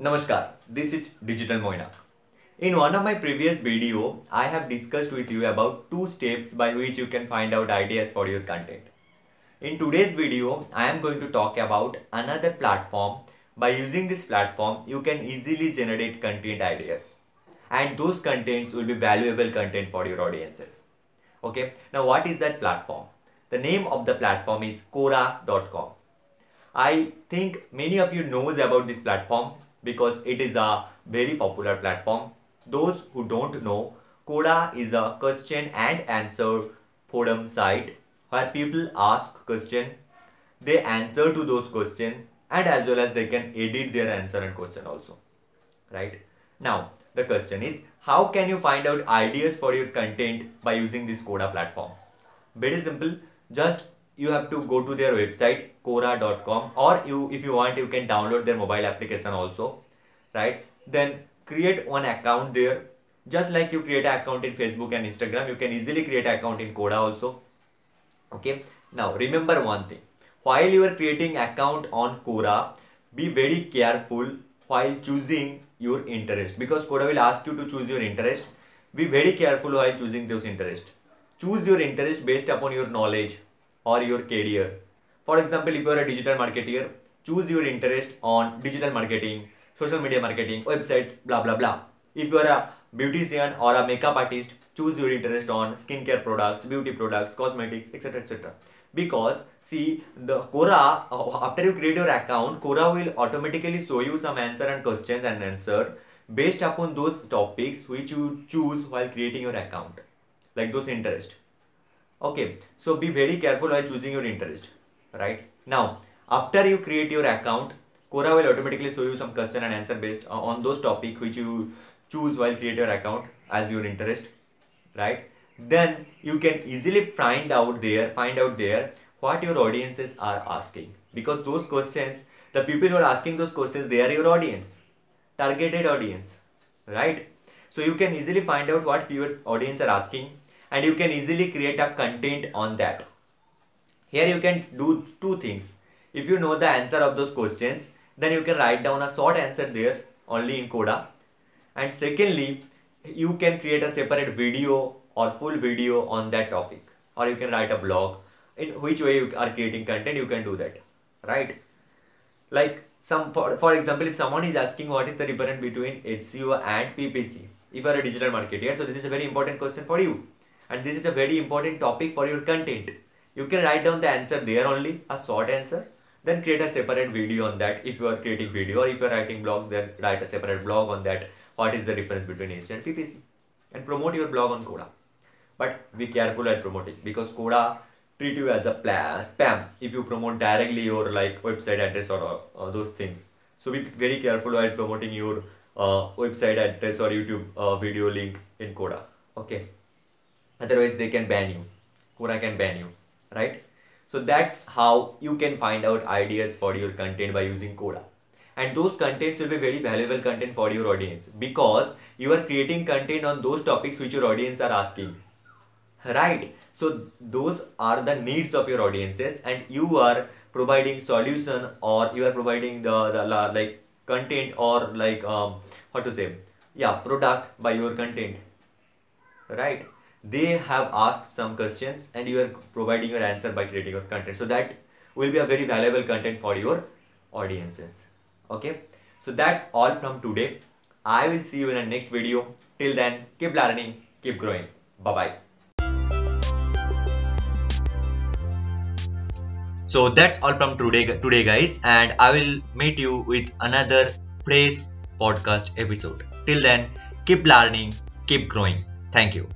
Namaskar, this is Digital Mainak. In one of my previous video, I have discussed with you about two steps by which you can find out ideas for your content. In today's video, I am going to talk about another platform. By using this platform, you can easily generate content ideas. And those contents will be valuable content for your audiences. Okay, now what is that platform? The name of the platform is Quora.com. I think many of you knows about this platform because it is a very popular platform. Those who don't know, Quora is a question and answer forum site where people ask question, they answer to those questions and as well as they can edit their answer and question also. Right? Now, the question is how can you find out ideas for your content by using this Quora platform? Very simple. Just you have to go to their website quora.com or you if you want you can download their mobile application also right? Then create one account there. Just like you create an account in facebook and instagram you can easily create an account in quora also okay? Now remember one thing. While you are creating account on quora be very careful while choosing your interest because quora will ask you to choose your interest. Be very careful while choosing those interest. Choose your interest based upon your knowledge or your career. For example, if you are a digital marketer, choose your interest on digital marketing, social media marketing, websites, blah blah blah. If you are a beautician or a makeup artist, choose your interest on skincare products, beauty products, cosmetics, etc. etc. Because see the Quora uh, after you create your account, Quora will automatically show you some answer and questions and answer based upon those topics which you choose while creating your account, like those interest okay so be very careful while choosing your interest right? Now after you create your account Quora will automatically show you some question and answer based on those topic which you choose while create your account as your interest right? Then you can easily find out there find out there what your audiences are asking. Because those questions the people who are asking those questions they are your audience targeted audience right? So you can easily find out what your audience are asking and you can easily create a content on that. Here you can do two things. If you know the answer of those questions, then you can write down a short answer there only in Quora. And secondly, you can create a separate video or full video on that topic or you can write a blog in which way you are creating content you can do that right like some for, for example if someone is asking what is the difference between SEO and PPC if you are a digital marketer so this is a very important question for you and this is a very important topic for your content. You can write down the answer there only, a short answer, then create a separate video on that if you are creating video or if you are writing blog then write a separate blog on that what is the difference between SEO and PPC and promote your blog on Quora. But be careful at promoting because Quora treat you as a spam if you promote directly your like website address or uh, those things. So be very careful while promoting your uh, website address or YouTube uh, video link in Quora. Okay otherwise they can ban you. Quora can ban you right? So that's how you can find out ideas for your content by using Quora and those contents will be very valuable content for your audience because you are creating content on those topics which your audience are asking right? So those are the needs of your audiences and you are providing solution or you are providing the, the like content or like um how to say yeah product by your content right they have asked some questions and you are providing your answer by creating your content. So that will be a very valuable content for your audiences. Okay? So that's all from today. I will see you in the next video. Till then keep learning keep growing. Bye bye so that's all from today today guys and i will meet you with another praise podcast episode. Till then keep learning keep growing. Thank you